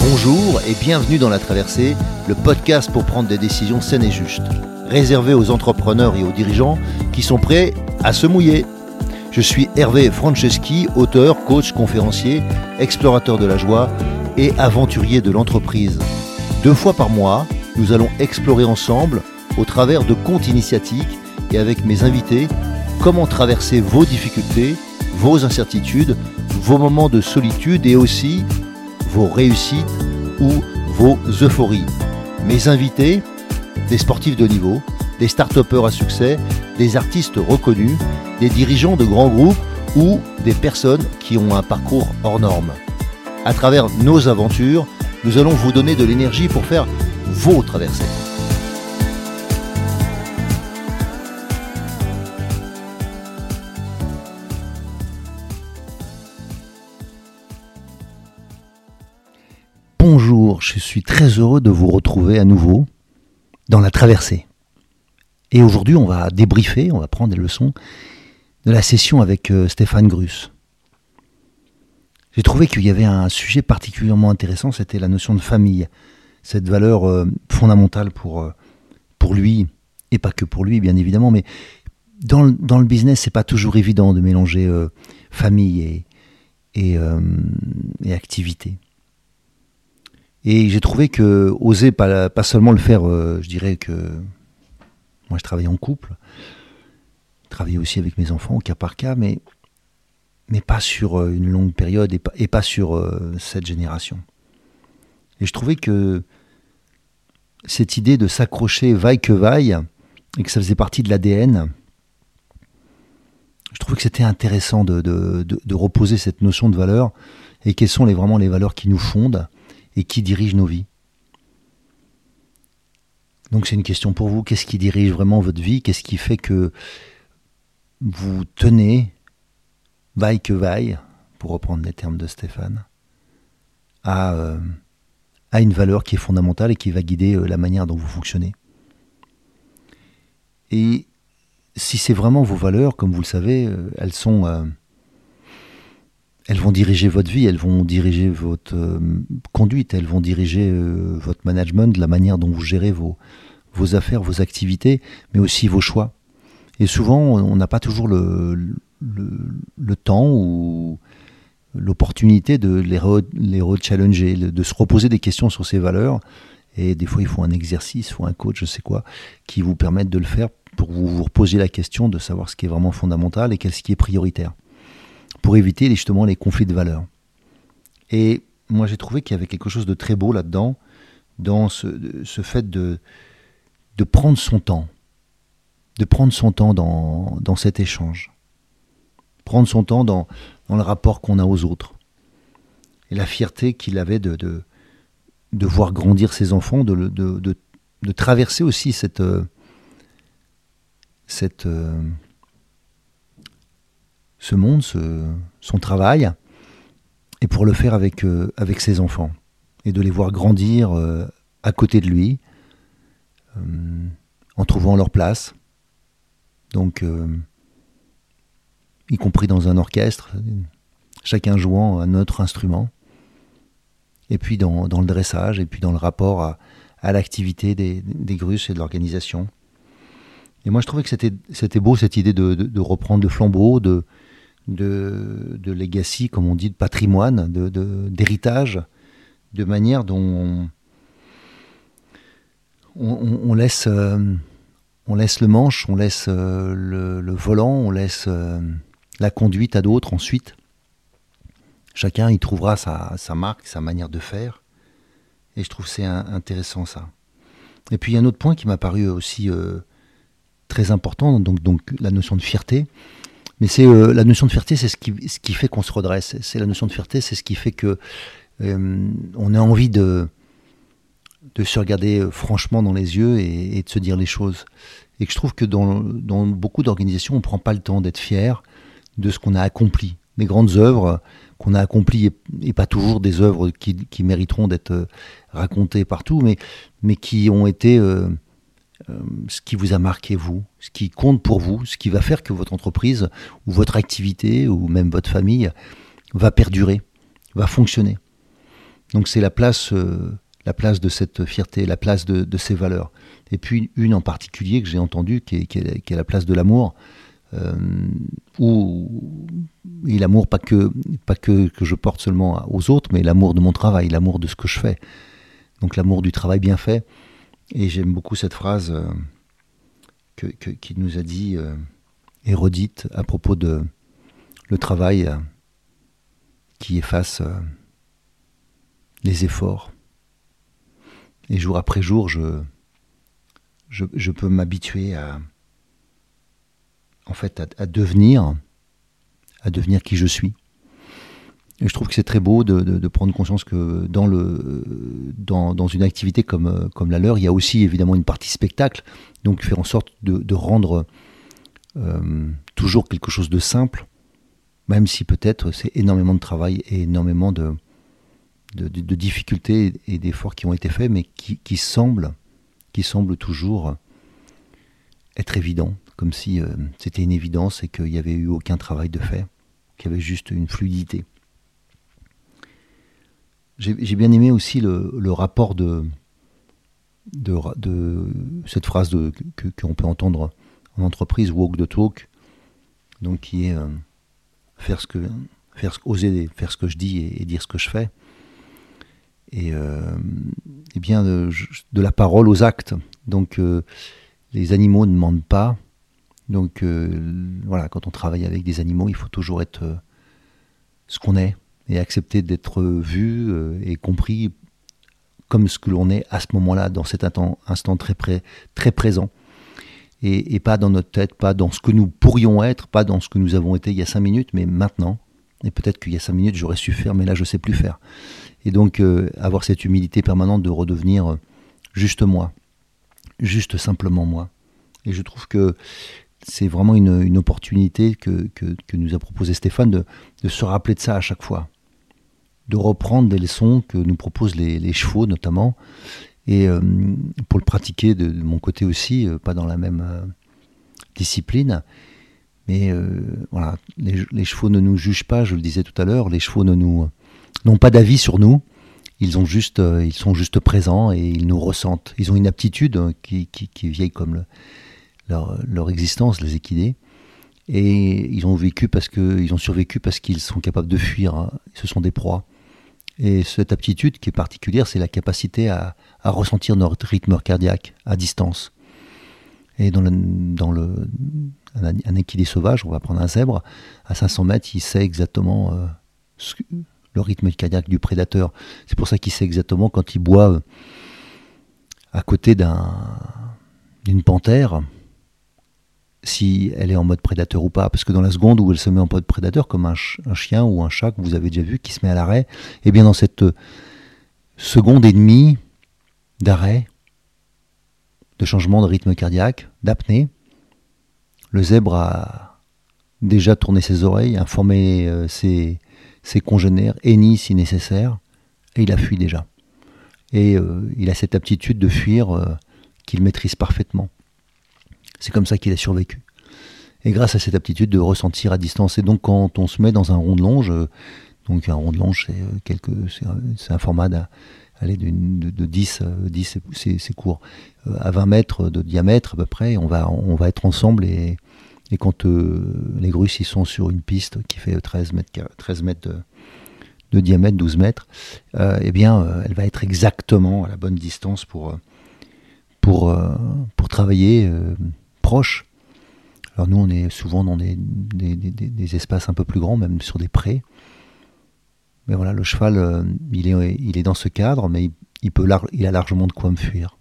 Bonjour et bienvenue dans La Traversée, le podcast pour prendre des décisions saines et justes, réservé aux entrepreneurs et aux dirigeants qui sont prêts à se mouiller. Je suis Hervé Franceschi, auteur, coach, conférencier, explorateur de la joie et aventurier de l'entreprise. Deux fois par mois, nous allons explorer ensemble, au travers de comptes initiatiques et avec mes invités, comment traverser vos difficultés, vos incertitudes, vos moments de solitude et aussi vos réussites ou vos euphories. Mes invités, des sportifs de niveau, des start à succès, des artistes reconnus, des dirigeants de grands groupes ou des personnes qui ont un parcours hors norme. À travers nos aventures, nous allons vous donner de l'énergie pour faire vos traversées. Bonjour, je suis très heureux de vous retrouver à nouveau dans la traversée. Et aujourd'hui, on va débriefer, on va prendre des leçons de la session avec euh, Stéphane Grus. J'ai trouvé qu'il y avait un sujet particulièrement intéressant, c'était la notion de famille, cette valeur euh, fondamentale pour, euh, pour lui, et pas que pour lui bien évidemment, mais dans, le, dans le business, c'est pas toujours évident de mélanger famille et activité. Et j'ai trouvé que oser pas, seulement le faire, euh, je dirais que moi je travaille en couple, travailler aussi avec mes enfants au cas par cas, mais, mais pas sur euh, une longue période et pas, sur euh, cette génération. Et je trouvais que cette idée de s'accrocher vaille que vaille, et que ça faisait partie de l'ADN, je trouvais que c'était intéressant de, de, de, reposer cette notion de valeur et quelles sont vraiment les valeurs qui nous fondent et qui dirige nos vies? Donc c'est une question pour vous, qu'est-ce qui dirige vraiment votre vie? Qu'est-ce qui fait que vous tenez, vaille que vaille, pour reprendre les termes de Stéphane, à, euh, une valeur qui est fondamentale et qui va guider euh, la manière dont vous fonctionnez? Et si c'est vraiment vos valeurs, comme vous le savez, euh, elles sont diriger votre vie, elles vont diriger votre euh, conduite, elles vont diriger euh, votre management, la manière dont vous gérez vos, vos affaires, vos activités, mais aussi vos choix. Et souvent, on n'a pas toujours le, le, temps ou l'opportunité de les, re-challenger, de se reposer des questions sur ces valeurs. Et des fois, il faut un exercice, faut un coach, je sais quoi, qui vous permette de le faire pour vous, vous reposer la question de savoir ce qui est vraiment fondamental et qu'est-ce qui est prioritaire pour éviter justement les conflits de valeurs. Et moi j'ai trouvé qu'il y avait quelque chose de très beau là-dedans, dans ce, fait de, prendre son temps, de prendre son temps dans, cet échange, prendre son temps dans, le rapport qu'on a aux autres, et la fierté qu'il avait de, voir grandir ses enfants, de, traverser aussi cette, cette, ce monde, son travail, et pour le faire avec, euh, avec ses enfants, et de les voir grandir euh, à côté de lui, euh, en trouvant leur place, donc y compris dans un orchestre, chacun jouant un autre instrument, et puis dans, dans le dressage, et puis dans le rapport à, à l'activité des, des grusses et de l'organisation. Et moi, je trouvais que c'était, c'était beau cette idée de, de, de reprendre le flambeau, de, de, de comme on dit, de patrimoine, d'héritage, de, manière dont on, laisse, euh, on laisse le manche, on laisse euh, le, volant, on laisse euh, la conduite à d'autres ensuite. Chacun y trouvera sa, sa, marque, sa manière de faire. Et je trouve c'est intéressant ça. Et puis il y a un autre point qui m'a paru aussi très important, donc, donc la notion de fierté. Mais c'est euh, la notion de fierté, c'est ce qui, ce qui fait qu'on se redresse. C'est la notion de fierté, c'est ce qui fait que euh, on a envie de, de se regarder euh, franchement dans les yeux et, de se dire les choses. Et je trouve que dans, dans beaucoup d'organisations, on prend pas le temps d'être fier de ce qu'on a accompli. Les grandes œuvres qu'on a accomplies, et, pas toujours des œuvres qui, qui mériteront d'être racontées partout, mais, mais qui ont été ce qui vous a marqué vous, ce qui compte pour vous, ce qui va faire que votre entreprise ou votre activité ou même votre famille va perdurer, va fonctionner? Donc c'est la place, la place de cette fierté, la place de, ces valeurs. Et puis une en particulier que j'ai entendue, qui est, la place de l'amour, où et l'amour pas que pas que, que je porte seulement aux autres, mais l'amour de mon travail, l'amour de ce que je fais. Donc l'amour du travail bien fait. Et j'aime beaucoup cette phrase que, qui nous a dit Hérodite à propos de le travail euh, qui efface euh, les efforts. Et jour après jour, je, je, peux m'habituer à, en fait, à, devenir, à devenir qui je suis. Je trouve que c'est très beau de, prendre conscience que dans, une activité comme, la leur, il y a aussi évidemment une partie spectacle, donc faire en sorte de, rendre euh, toujours quelque chose de simple, même si peut-être c'est énormément de travail et énormément de, difficultés et d'efforts qui ont été faits, mais qui, qui, semblent, qui semblent toujours être évidents, comme si euh, c'était une évidence et qu'il n'y avait eu aucun travail de fait, qu'il y avait juste une fluidité. J'ai bien aimé aussi le, le rapport de, cette phrase qu'on peut entendre en entreprise, walk the talk, donc qui est euh, faire ce que faire oser faire ce que je dis et, dire ce que je fais. Et, euh, bien de, la parole aux actes. Donc euh, les animaux ne mentent pas. Donc voilà quand on travaille avec des animaux il faut toujours être ce qu'on est et accepter d'être vu et compris comme ce que l'on est à ce moment-là dans cet instant très, présent et, pas dans notre tête, pas dans ce que nous pourrions être, pas dans ce que nous avons été il y a cinq minutes, mais maintenant. Et peut-être qu'il y a cinq minutes, j'aurais su faire, mais là, je ne sais plus faire. Et donc, euh, avoir cette humilité permanente de redevenir euh, juste moi, juste simplement moi. Et je trouve que c'est vraiment une, opportunité que, que, nous a proposé Stéphane de, se rappeler de ça à chaque fois. De reprendre des leçons que nous proposent les, chevaux, notamment, et euh, pour le pratiquer de, mon côté aussi, euh, pas dans la même euh, discipline. Mais voilà, les, chevaux ne nous jugent pas, je le disais tout à l'heure, les chevaux ne nous n'ont pas d'avis sur nous. Ils, ont juste, ils sont juste présents et ils nous ressentent. Ils ont une aptitude qui, qui, qui est vieille comme le, leur, existence, les équidés. Et ils ont vécu parce que, ont survécu parce qu'ils sont capables de fuir. Hein. Ce sont des proies. Et cette aptitude qui est particulière, c'est la capacité à, ressentir notre rythme cardiaque à distance. Et dans, le, un, équidé sauvage, on va prendre un zèbre, à 500 mètres, il sait exactement euh, le rythme cardiaque du prédateur. C'est pour ça qu'il sait exactement quand il boit euh, à côté d'une panthère, si elle est en mode prédateur ou pas. Parce que dans la seconde où elle se met en mode prédateur, comme un, chien ou un chat que vous avez déjà vu qui se met à l'arrêt, et eh bien dans cette euh, seconde et demie d'arrêt, de changement de rythme cardiaque, d'apnée, le zèbre a déjà tourné ses oreilles, informé euh, ses, congénères, henni si nécessaire, et il a fui déjà. Et euh, il a cette aptitude de fuir qu'il maîtrise parfaitement. C'est comme ça qu'il a survécu. Et grâce à cette aptitude de ressentir à distance. Et donc quand on se met dans un rond de longe, euh, donc un rond de longe c'est euh, c'est un format de, de, 10, 10 c'est court, euh, à 20 mètres de diamètre à peu près, on va, on va être ensemble et, quand les grusses ils sont sur une piste qui fait 13 mètres, 13 mètres de, diamètre, 12 mètres, eh bien elle va être exactement à la bonne distance pour, pour, pour travailler proches. Alors nous, on est souvent dans des, espaces un peu plus grands, même sur des prés. Mais voilà, le cheval, euh, il, est, dans ce cadre, mais il, a largement de quoi me fuir.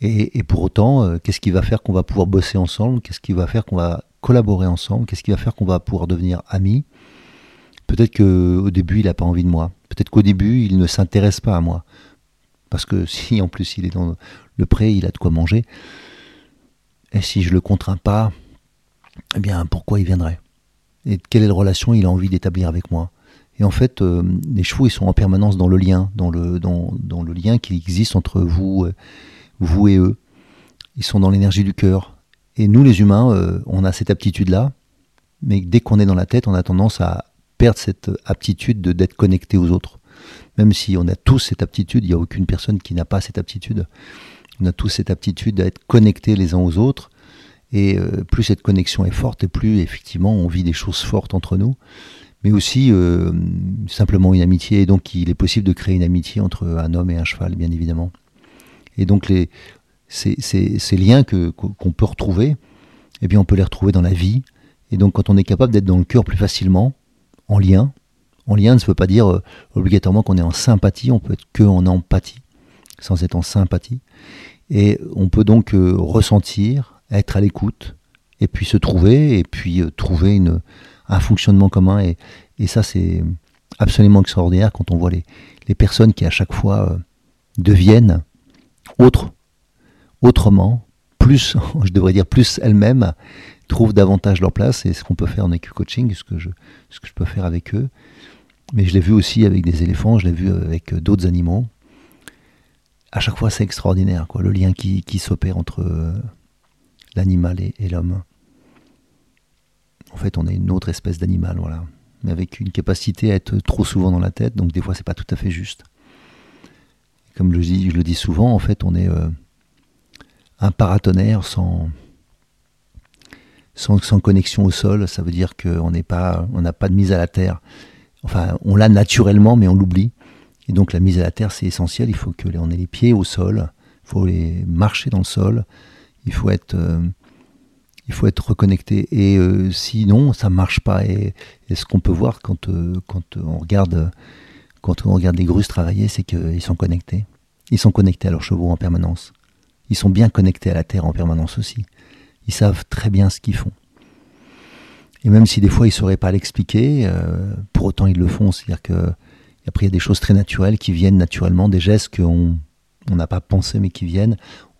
Et, pour autant, euh, qu'est-ce qui va faire qu'on va pouvoir bosser ensemble? Qu'est-ce qui va faire qu'on va collaborer ensemble? Qu'est-ce qui va faire qu'on va pouvoir devenir amis? Peut-être qu'au début, il n'a pas envie de moi. Peut-être qu'au début, il ne s'intéresse pas à moi. Parce que si en plus il est dans le pré, il a de quoi manger. Et si je le contrains pas, eh bien, pourquoi il viendrait? Et quelle est la relation il a envie d'établir avec moi? Et en fait, euh, les chevaux, ils sont en permanence dans le lien, dans le, dans, dans le lien qui existe entre vous, euh, vous et eux. Ils sont dans l'énergie du cœur. Et nous, les humains, euh, on a cette aptitude-là, mais dès qu'on est dans la tête, on a tendance à perdre cette aptitude d'être connecté aux autres. Même si on a tous cette aptitude, il n'y a aucune personne qui n'a pas cette aptitude. On a tous cette aptitude à être connectés les uns aux autres. Et euh, plus cette connexion est forte, et plus effectivement on vit des choses fortes entre nous. Mais aussi euh, simplement une amitié. Et donc il est possible de créer une amitié entre un homme et un cheval, bien évidemment. Et donc les, ces, liens qu'on peut retrouver, eh bien on peut les retrouver dans la vie. Et donc quand on est capable d'être dans le cœur plus facilement, en lien, en lien ne veut pas dire euh, obligatoirement qu'on est en sympathie, on peut être que en empathie, sans être en sympathie. Et on peut donc euh, ressentir, être à l'écoute, et puis se trouver, et puis euh, trouver une, un fonctionnement commun. Et, et ça, c'est absolument extraordinaire quand on voit les, les personnes qui à chaque fois deviennent autres, autrement, plus, je devrais dire plus elles-mêmes, trouvent davantage leur place. Et ce qu'on peut faire en EQ coaching, ce que je, ce que je peux faire avec eux. Mais je l'ai vu aussi avec des éléphants, je l'ai vu avec d'autres animaux. À chaque fois, c'est extraordinaire, quoi, le lien qui, s'opère entre euh, l'animal et, l'homme. En fait, on est une autre espèce d'animal, voilà. Mais avec une capacité à être trop souvent dans la tête, donc des fois, c'est pas tout à fait juste. Comme je, le dis souvent, en fait, on est euh, un paratonnerre sans, sans, sans, connexion au sol. Ça veut dire qu'on n'a pas de mise à la terre. Enfin, on l'a naturellement, mais on l'oublie. Et donc la mise à la terre, c'est essentiel. Il faut que on ait les pieds au sol. Il faut les marcher dans le sol. Il faut être, euh, il faut être reconnecté. Et euh, sinon, ça marche pas. Et, ce qu'on peut voir quand, euh, quand on regarde, quand on regarde les grusses travailler, c'est qu'ils sont connectés. Ils sont connectés à leurs chevaux en permanence. Ils sont bien connectés à la terre en permanence aussi. Ils savent très bien ce qu'ils font. Et même si des fois ils ne sauraient pas l'expliquer, pour autant ils le font. C'est-à-dire que après il y a des choses très naturelles qui viennent naturellement, des gestes qu'on n'a pas pensé mais qui viennent.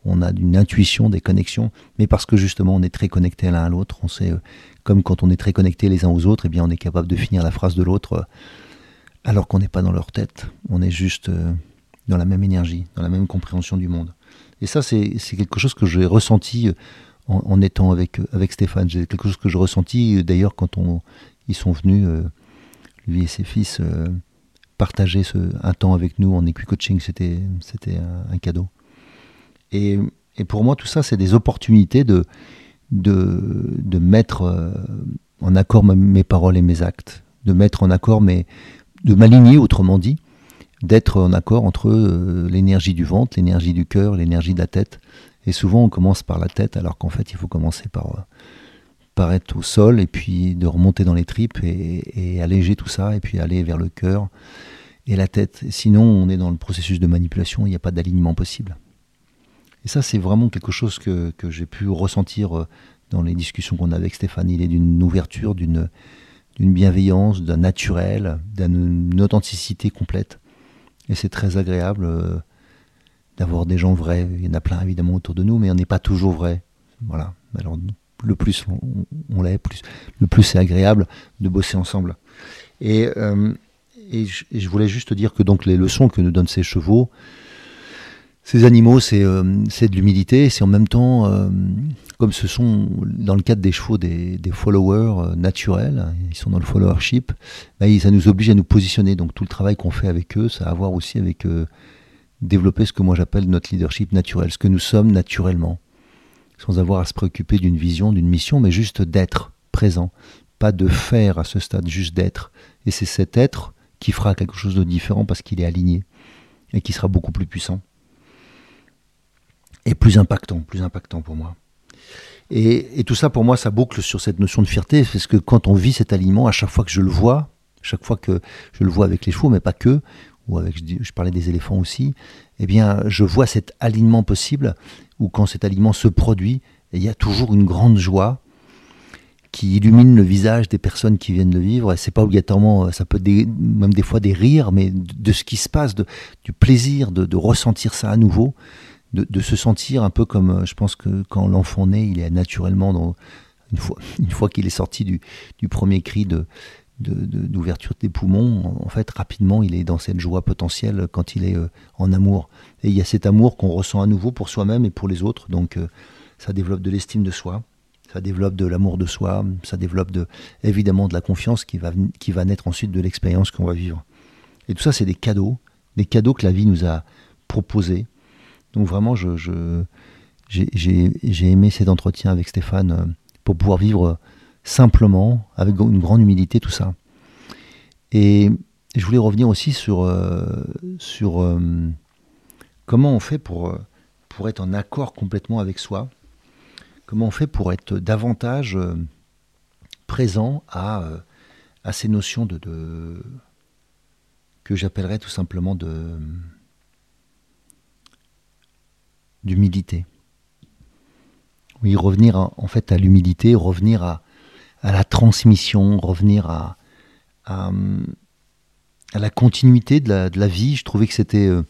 On a une intuition, des connexions, mais parce que justement on est très connectés l'un à l'autre, on sait, euh, comme quand on est très connectés les uns aux autres, eh bien on est capable de finir la phrase de l'autre euh, alors qu'on n'est pas dans leur tête. On est juste dans la même énergie, dans la même compréhension du monde. Et ça, c'est quelque chose que j'ai ressenti en, étant avec, avec Stéphane. C'est quelque chose que je ressentis d'ailleurs quand on, ils sont venus, euh, lui et ses fils, euh, partager un temps avec nous en équi-coaching. C'était, c'était un, cadeau. Et, et, pour moi, tout ça, c'est des opportunités de, de, de mettre euh, en accord mes paroles et mes actes, de mettre en accord mes, de m'aligner, autrement dit, d'être en accord entre l'énergie du ventre, l'énergie du cœur, l'énergie de la tête, et souvent, on commence par la tête, alors qu'en fait, il faut commencer par, par être au sol, et puis de remonter dans les tripes, et, alléger tout ça, et puis aller vers le cœur et la tête. Sinon, on est dans le processus de manipulation, il n'y a pas d'alignement possible. Et ça, c'est vraiment quelque chose que, que j'ai pu ressentir euh, dans les discussions qu'on a avec Stéphane. Il est d'une ouverture, d'une d'une bienveillance, d'un naturel, d'une authenticité complète. Et c'est très agréable. Euh, d'avoir des gens vrais. Il y en a plein évidemment autour de nous, mais on n'est pas toujours vrai. Voilà. Alors le plus on, l'est, plus le plus c'est agréable de bosser ensemble. Et, euh, et, je, voulais juste dire que donc les leçons que nous donnent ces chevaux, ces animaux, c'est euh, de l'humilité, c'est en même temps, euh, comme ce sont dans le cadre des chevaux des, followers naturels, ils sont dans le followership, bah, ça nous oblige à nous positionner. Donc tout le travail qu'on fait avec eux, ça a à voir aussi avec développer ce que moi j'appelle notre leadership naturel, ce que nous sommes naturellement, sans avoir à se préoccuper d'une vision, d'une mission, mais juste d'être présent, pas de faire à ce stade, juste d'être. Et c'est cet être qui fera quelque chose de différent parce qu'il est aligné et qui sera beaucoup plus puissant et plus impactant, plus impactant pour moi. Et, et, tout ça, pour moi, ça boucle sur cette notion de fierté, parce que quand on vit cet alignement, à chaque fois que je le vois, chaque fois que je le vois avec les chevaux, mais pas que, ou avec, je, parlais des éléphants aussi, eh bien, je vois cet alignement possible, où quand cet alignement se produit, il y a toujours une grande joie qui illumine le visage des personnes qui viennent le vivre. Et c'est pas obligatoirement, ça peut même des fois des rires, mais de, ce qui se passe, du plaisir de, ressentir ça à nouveau, de, se sentir un peu comme, je pense que quand l'enfant naît, il est naturellement dans, une fois, qu'il est sorti du premier cri de, d'ouverture des poumons, en fait, rapidement, il est dans cette joie potentielle quand il est euh, en amour. Et il y a cet amour qu'on ressent à nouveau pour soi-même et pour les autres. Donc, euh, ça développe de l'estime de soi, ça développe de l'amour de soi, ça développe de, évidemment de la confiance qui va, qui va naître ensuite de l'expérience qu'on va vivre. Et tout ça, c'est des cadeaux, des cadeaux que la vie nous a proposés. Donc vraiment, je, j'ai aimé cet entretien avec Stéphane euh, pour pouvoir vivre simplement, avec une grande humilité, tout ça. Et je voulais revenir aussi sur, euh, sur euh, comment on fait pour, pour être en accord complètement avec soi, comment on fait pour être davantage présent à, à ces notions de, de que j'appellerais tout simplement de d'humilité. Oui, revenir en fait à l'humilité, revenir à, à, la transmission, revenir à, la continuité de la, vie. Je trouvais que c'était euh,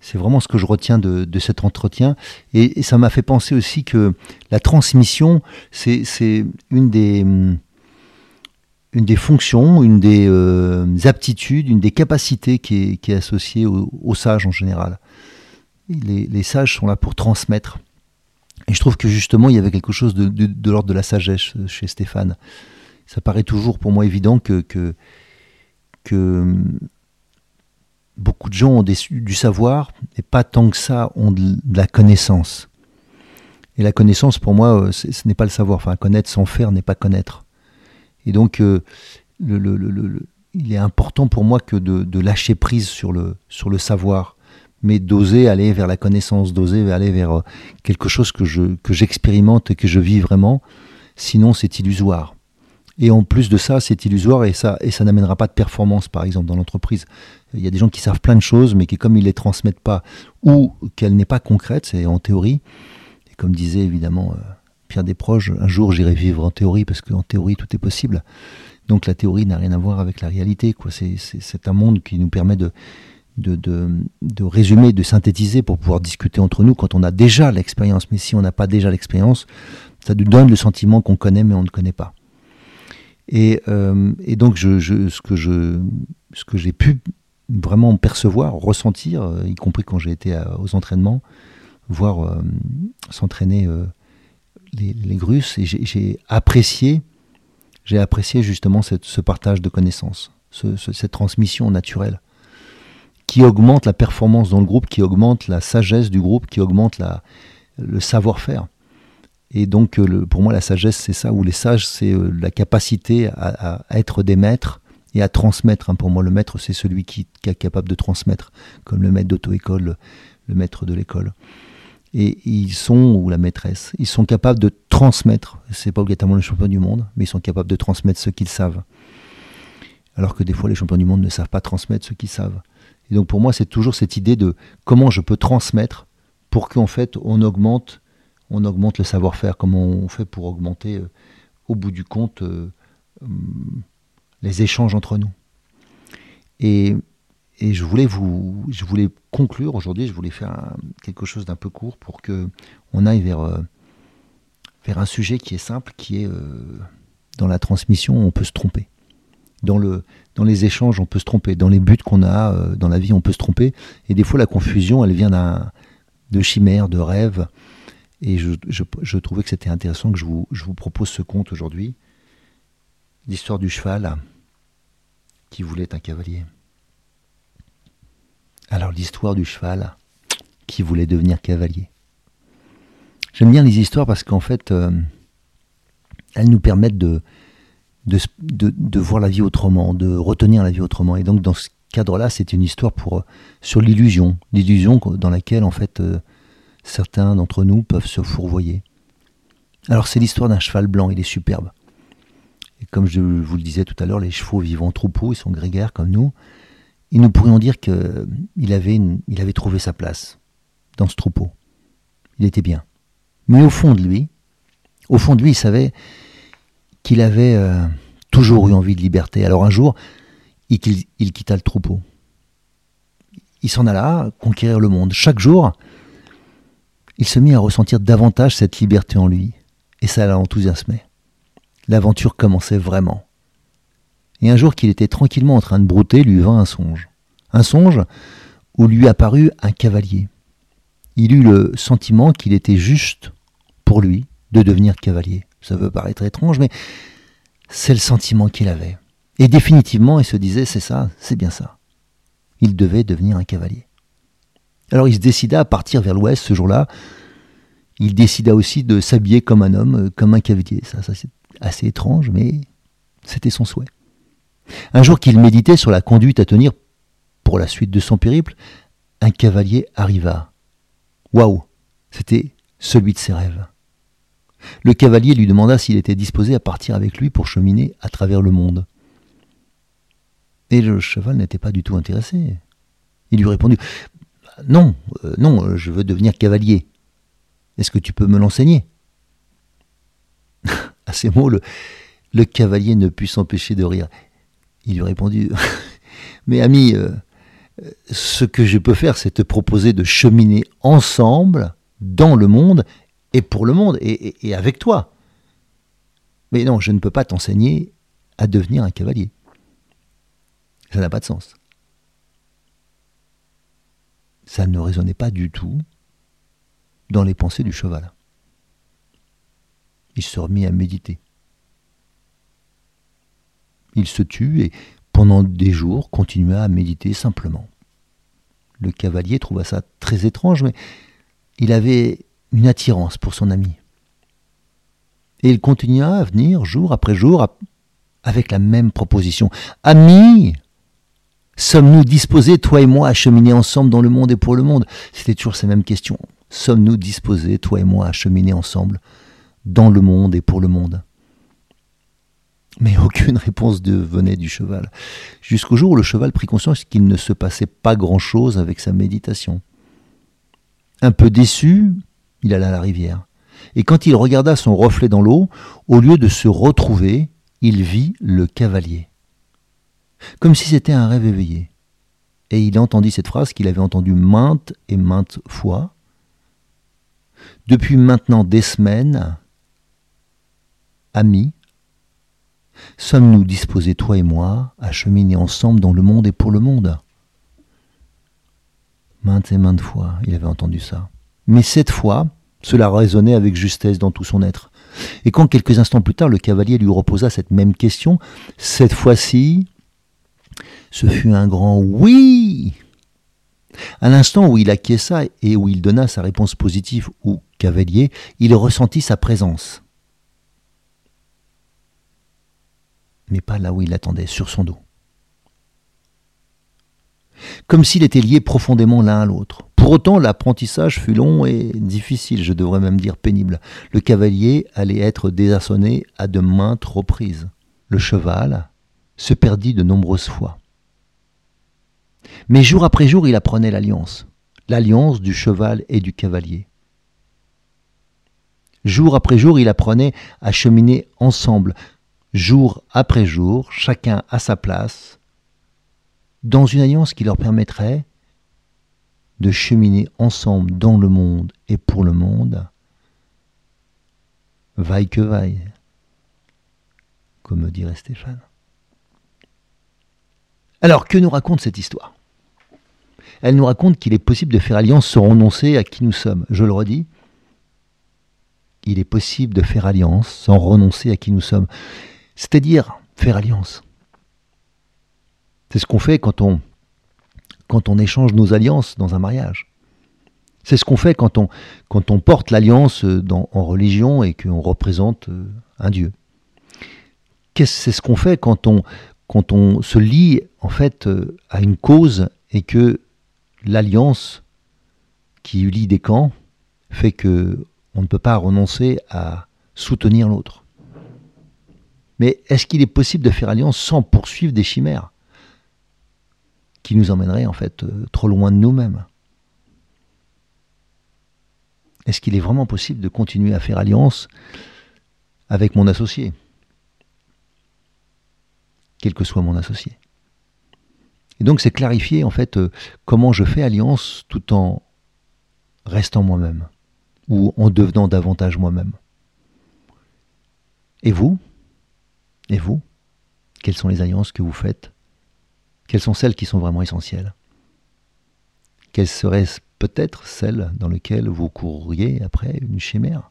c'est vraiment ce que je retiens de, cet entretien. Et, ça m'a fait penser aussi que la transmission, c'est une des, une des fonctions, une des euh, aptitudes, une des capacités qui est, qui est associée aux au sages en général. Les, les, sages sont là pour transmettre. Et je trouve que justement, il y avait quelque chose de, l'ordre de la sagesse chez Stéphane. Ça paraît toujours pour moi évident que, que, que beaucoup de gens ont du savoir, et pas tant que ça ont de, la connaissance. Et la connaissance, pour moi, euh, ce n'est pas le savoir. Enfin, connaître sans faire n'est pas connaître. Et donc, euh, il est important pour moi que de, lâcher prise sur le savoir mais d'oser aller vers la connaissance, d'oser aller vers euh, quelque chose que je que j'expérimente et que je vis vraiment. Sinon, c'est illusoire. Et en plus de ça, c'est illusoire et ça et ça n'amènera pas de performance, par exemple, dans l'entreprise. Il y a des gens qui savent plein de choses, mais qui, comme ils les transmettent pas ou qu'elle n'est pas concrète, c'est en théorie. Et comme disait évidemment euh, Pierre Desproges, un jour j'irai vivre en théorie parce qu'en théorie tout est possible. Donc la théorie n'a rien à voir avec la réalité. Quoi. C'est, c'est un monde qui nous permet de, de, de, résumer, de synthétiser pour pouvoir discuter entre nous quand on a déjà l'expérience. Mais si on n'a pas déjà l'expérience, ça nous donne le sentiment qu'on connaît mais on ne connaît pas. Et, euh, et donc je, je, ce que je, ce que j'ai pu vraiment percevoir, ressentir, euh, y compris quand j'ai été aux entraînements, voir euh, s'entraîner les, les, et j'ai apprécié, j'ai apprécié justement cette, ce partage de connaissances, ce, cette transmission naturelle qui augmente la performance dans le groupe, qui augmente la sagesse du groupe, qui augmente le savoir-faire. Et donc, euh, pour moi, la sagesse, c'est ça, ou les sages, c'est euh, la capacité à, être des maîtres et à transmettre. Hein. Pour moi, le maître, c'est celui qui, qui, est capable de transmettre, comme le maître d'auto-école, le maître de l'école. Et ils sont, ou la maîtresse, ils sont capables de transmettre. C'est pas obligatoirement le champion du monde, mais ils sont capables de transmettre ce qu'ils savent. Alors que des fois, les champions du monde ne savent pas transmettre ce qu'ils savent. Et donc pour moi, c'est toujours cette idée de comment je peux transmettre pour qu'en fait on augmente, on augmente le savoir-faire, comment on fait pour augmenter euh, au bout du compte euh, hum, les échanges entre nous. Et, et, je voulais vous, je voulais conclure aujourd'hui, je voulais faire quelque chose d'un peu court pour que on aille vers, euh, vers un sujet qui est simple, qui est dans la transmission, on peut se tromper dans, le, dans les échanges, on peut se tromper. Dans les buts qu'on a euh, dans la vie, on peut se tromper. Et des fois, la confusion, elle vient de chimères, de rêves. Et je, trouvais que c'était intéressant que je vous, je vous propose ce conte aujourd'hui. L'histoire du cheval qui voulait un cavalier. Alors, l'histoire du cheval qui voulait devenir cavalier. J'aime bien les histoires parce qu'en fait, euh, elles nous permettent de, de, de, voir la vie autrement, de retenir la vie autrement. Et donc dans ce cadre-là, c'est une histoire pour, euh, sur l'illusion, l'illusion dans laquelle en fait euh, certains d'entre nous peuvent se fourvoyer. Alors c'est l'histoire d'un cheval blanc, il est superbe. Et comme je vous le disais tout à l'heure, les chevaux vivent en troupeau, ils sont grégaires comme nous. Et nous pourrions dire qu'il avait, il avait trouvé sa place dans ce troupeau. Il était bien. Mais au fond de lui, au fond de lui, il savait qu'il avait euh, toujours eu envie de liberté. Alors un jour, il, il quitta le troupeau. Il s'en alla conquérir le monde. Chaque jour, il se mit à ressentir davantage cette liberté en lui, et ça l'enthousiasmait. L'aventure commençait vraiment. Et un jour qu'il était tranquillement en train de brouter, lui vint un songe. Un songe où lui apparut un cavalier. Il eut le sentiment qu'il était juste pour lui de devenir cavalier. Ça peut paraître étrange, mais c'est le sentiment qu'il avait. Et définitivement, il se disait, c'est ça, c'est bien ça. Il devait devenir un cavalier. Alors il se décida à partir vers l'ouest ce jour-là. Il décida aussi de s'habiller comme un homme, comme un cavalier. Ça, ça c'est assez étrange, mais c'était son souhait. Un jour qu'il méditait sur la conduite à tenir pour la suite de son périple, un cavalier arriva. Waouh C'était celui de ses rêves. Le cavalier lui demanda s'il était disposé à partir avec lui pour cheminer à travers le monde. Et le cheval n'était pas du tout intéressé. Il lui répondit Non, euh, non, je veux devenir cavalier. Est-ce que tu peux me l'enseigner? À ces mots, le, le cavalier ne put s'empêcher de rire. Il lui répondit Mais ami, euh, ce que je peux faire, c'est te proposer de cheminer ensemble dans le monde et pour le monde et, avec toi. Mais non, je ne peux pas t'enseigner à devenir un cavalier. Ça n'a pas de sens. Ça ne résonnait pas du tout dans les pensées du cheval. Il se remit à méditer. Il se tut et pendant des jours continua à méditer simplement. Le cavalier trouva ça très étrange, mais il avait une attirance pour son ami. Et il continua à venir jour après jour avec la même proposition. Ami, sommes-nous disposés, toi et moi, à cheminer ensemble dans le monde et pour le monde? C'était toujours ces mêmes questions. Sommes-nous disposés, toi et moi, à cheminer ensemble dans le monde et pour le monde? Mais aucune réponse ne venait du cheval, jusqu'au jour où le cheval prit conscience qu'il ne se passait pas grand-chose avec sa méditation. Un peu déçu, il alla à la rivière, et quand il regarda son reflet dans l'eau, au lieu de se retrouver, il vit le cavalier, comme si c'était un rêve éveillé. Et il entendit cette phrase qu'il avait entendue maintes et maintes fois. Depuis maintenant des semaines, ami, Sommes-nous disposés, toi et moi, à cheminer ensemble dans le monde et pour le monde? Maintes et maintes fois, il avait entendu ça. Mais cette fois, cela résonnait avec justesse dans tout son être. Et quand quelques instants plus tard, le cavalier lui reposa cette même question, cette fois-ci, ce fut un grand oui. À l'instant où il acquiesça et où il donna sa réponse positive au cavalier, il ressentit sa présence. mais pas là où il l'attendait, sur son dos. Comme s'il était lié profondément l'un à l'autre. Pour autant, l'apprentissage fut long et difficile, je devrais même dire pénible. Le cavalier allait être désarçonné à de maintes reprises. Le cheval se perdit de nombreuses fois. Mais jour après jour, il apprenait l'alliance, l'alliance du cheval et du cavalier. Jour après jour, il apprenait à cheminer ensemble, jour après jour, chacun à sa place, dans une alliance qui leur permettrait de cheminer ensemble dans le monde et pour le monde, vaille que vaille, comme dirait Stéphane. Alors, que nous raconte cette histoire? Elle nous raconte qu'il est possible de faire alliance sans renoncer à qui nous sommes. Je le redis, il est possible de faire alliance sans renoncer à qui nous sommes c'est-à-dire faire alliance. C'est ce qu'on fait quand on, échange nos alliances dans un mariage. C'est ce qu'on fait quand on, porte l'alliance en religion et qu'on représente euh, un Dieu. C'est ce qu'on fait quand on, quand on se lie en fait euh, à une cause et que l'alliance qui lie des camps fait que on ne peut pas renoncer à soutenir l'autre. Mais est-ce qu'il est possible de faire alliance sans poursuivre des chimères? Qui nous emmèneraient en fait euh, trop loin de nous-mêmes Est-ce qu'il est vraiment possible de continuer à faire alliance avec mon associé Quel que soit mon associé? Et donc c'est clarifier en fait euh, comment je fais alliance tout en restant moi-même ou en devenant davantage moi-même. Et vous? Et vous? Quelles sont les alliances que vous faites? Quelles sont celles qui sont vraiment essentielles? Quelles seraient peut-être celles dans lesquelles vous courriez après une chimère?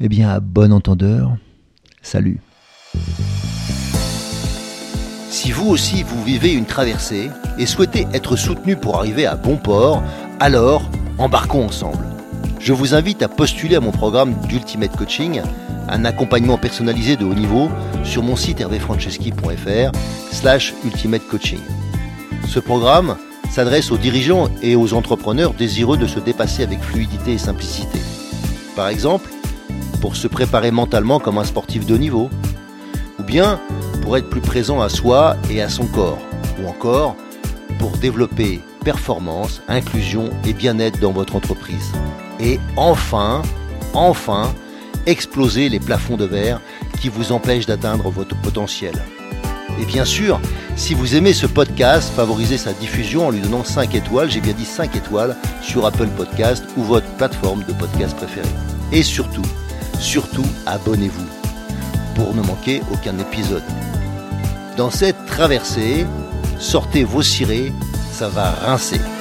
Eh bien, à bon entendeur, salut. Si vous aussi vous vivez une traversée et souhaitez être soutenu pour arriver à bon port, alors embarquons ensemble. Je vous invite à postuler à mon programme d'Ultimate Coaching, un accompagnement personnalisé de haut niveau sur mon site hervéfranceschi.fr slash ultimate coaching. Ce programme s'adresse aux dirigeants et aux entrepreneurs désireux de se dépasser avec fluidité et simplicité. Par exemple, pour se préparer mentalement comme un sportif de niveau, ou bien pour être plus présent à soi et à son corps, ou encore pour développer performance, inclusion et bien-être dans votre entreprise. Et enfin, enfin, exploser les plafonds de verre qui vous empêchent d'atteindre votre potentiel. Et bien sûr, si vous aimez ce podcast, favorisez sa diffusion en lui donnant 5 étoiles, j'ai bien dit 5 étoiles, sur Apple Podcast ou votre plateforme de podcast préférée. Et surtout, surtout, abonnez-vous pour ne manquer aucun épisode. Dans cette traversée, sortez vos cirés, ça va rincer.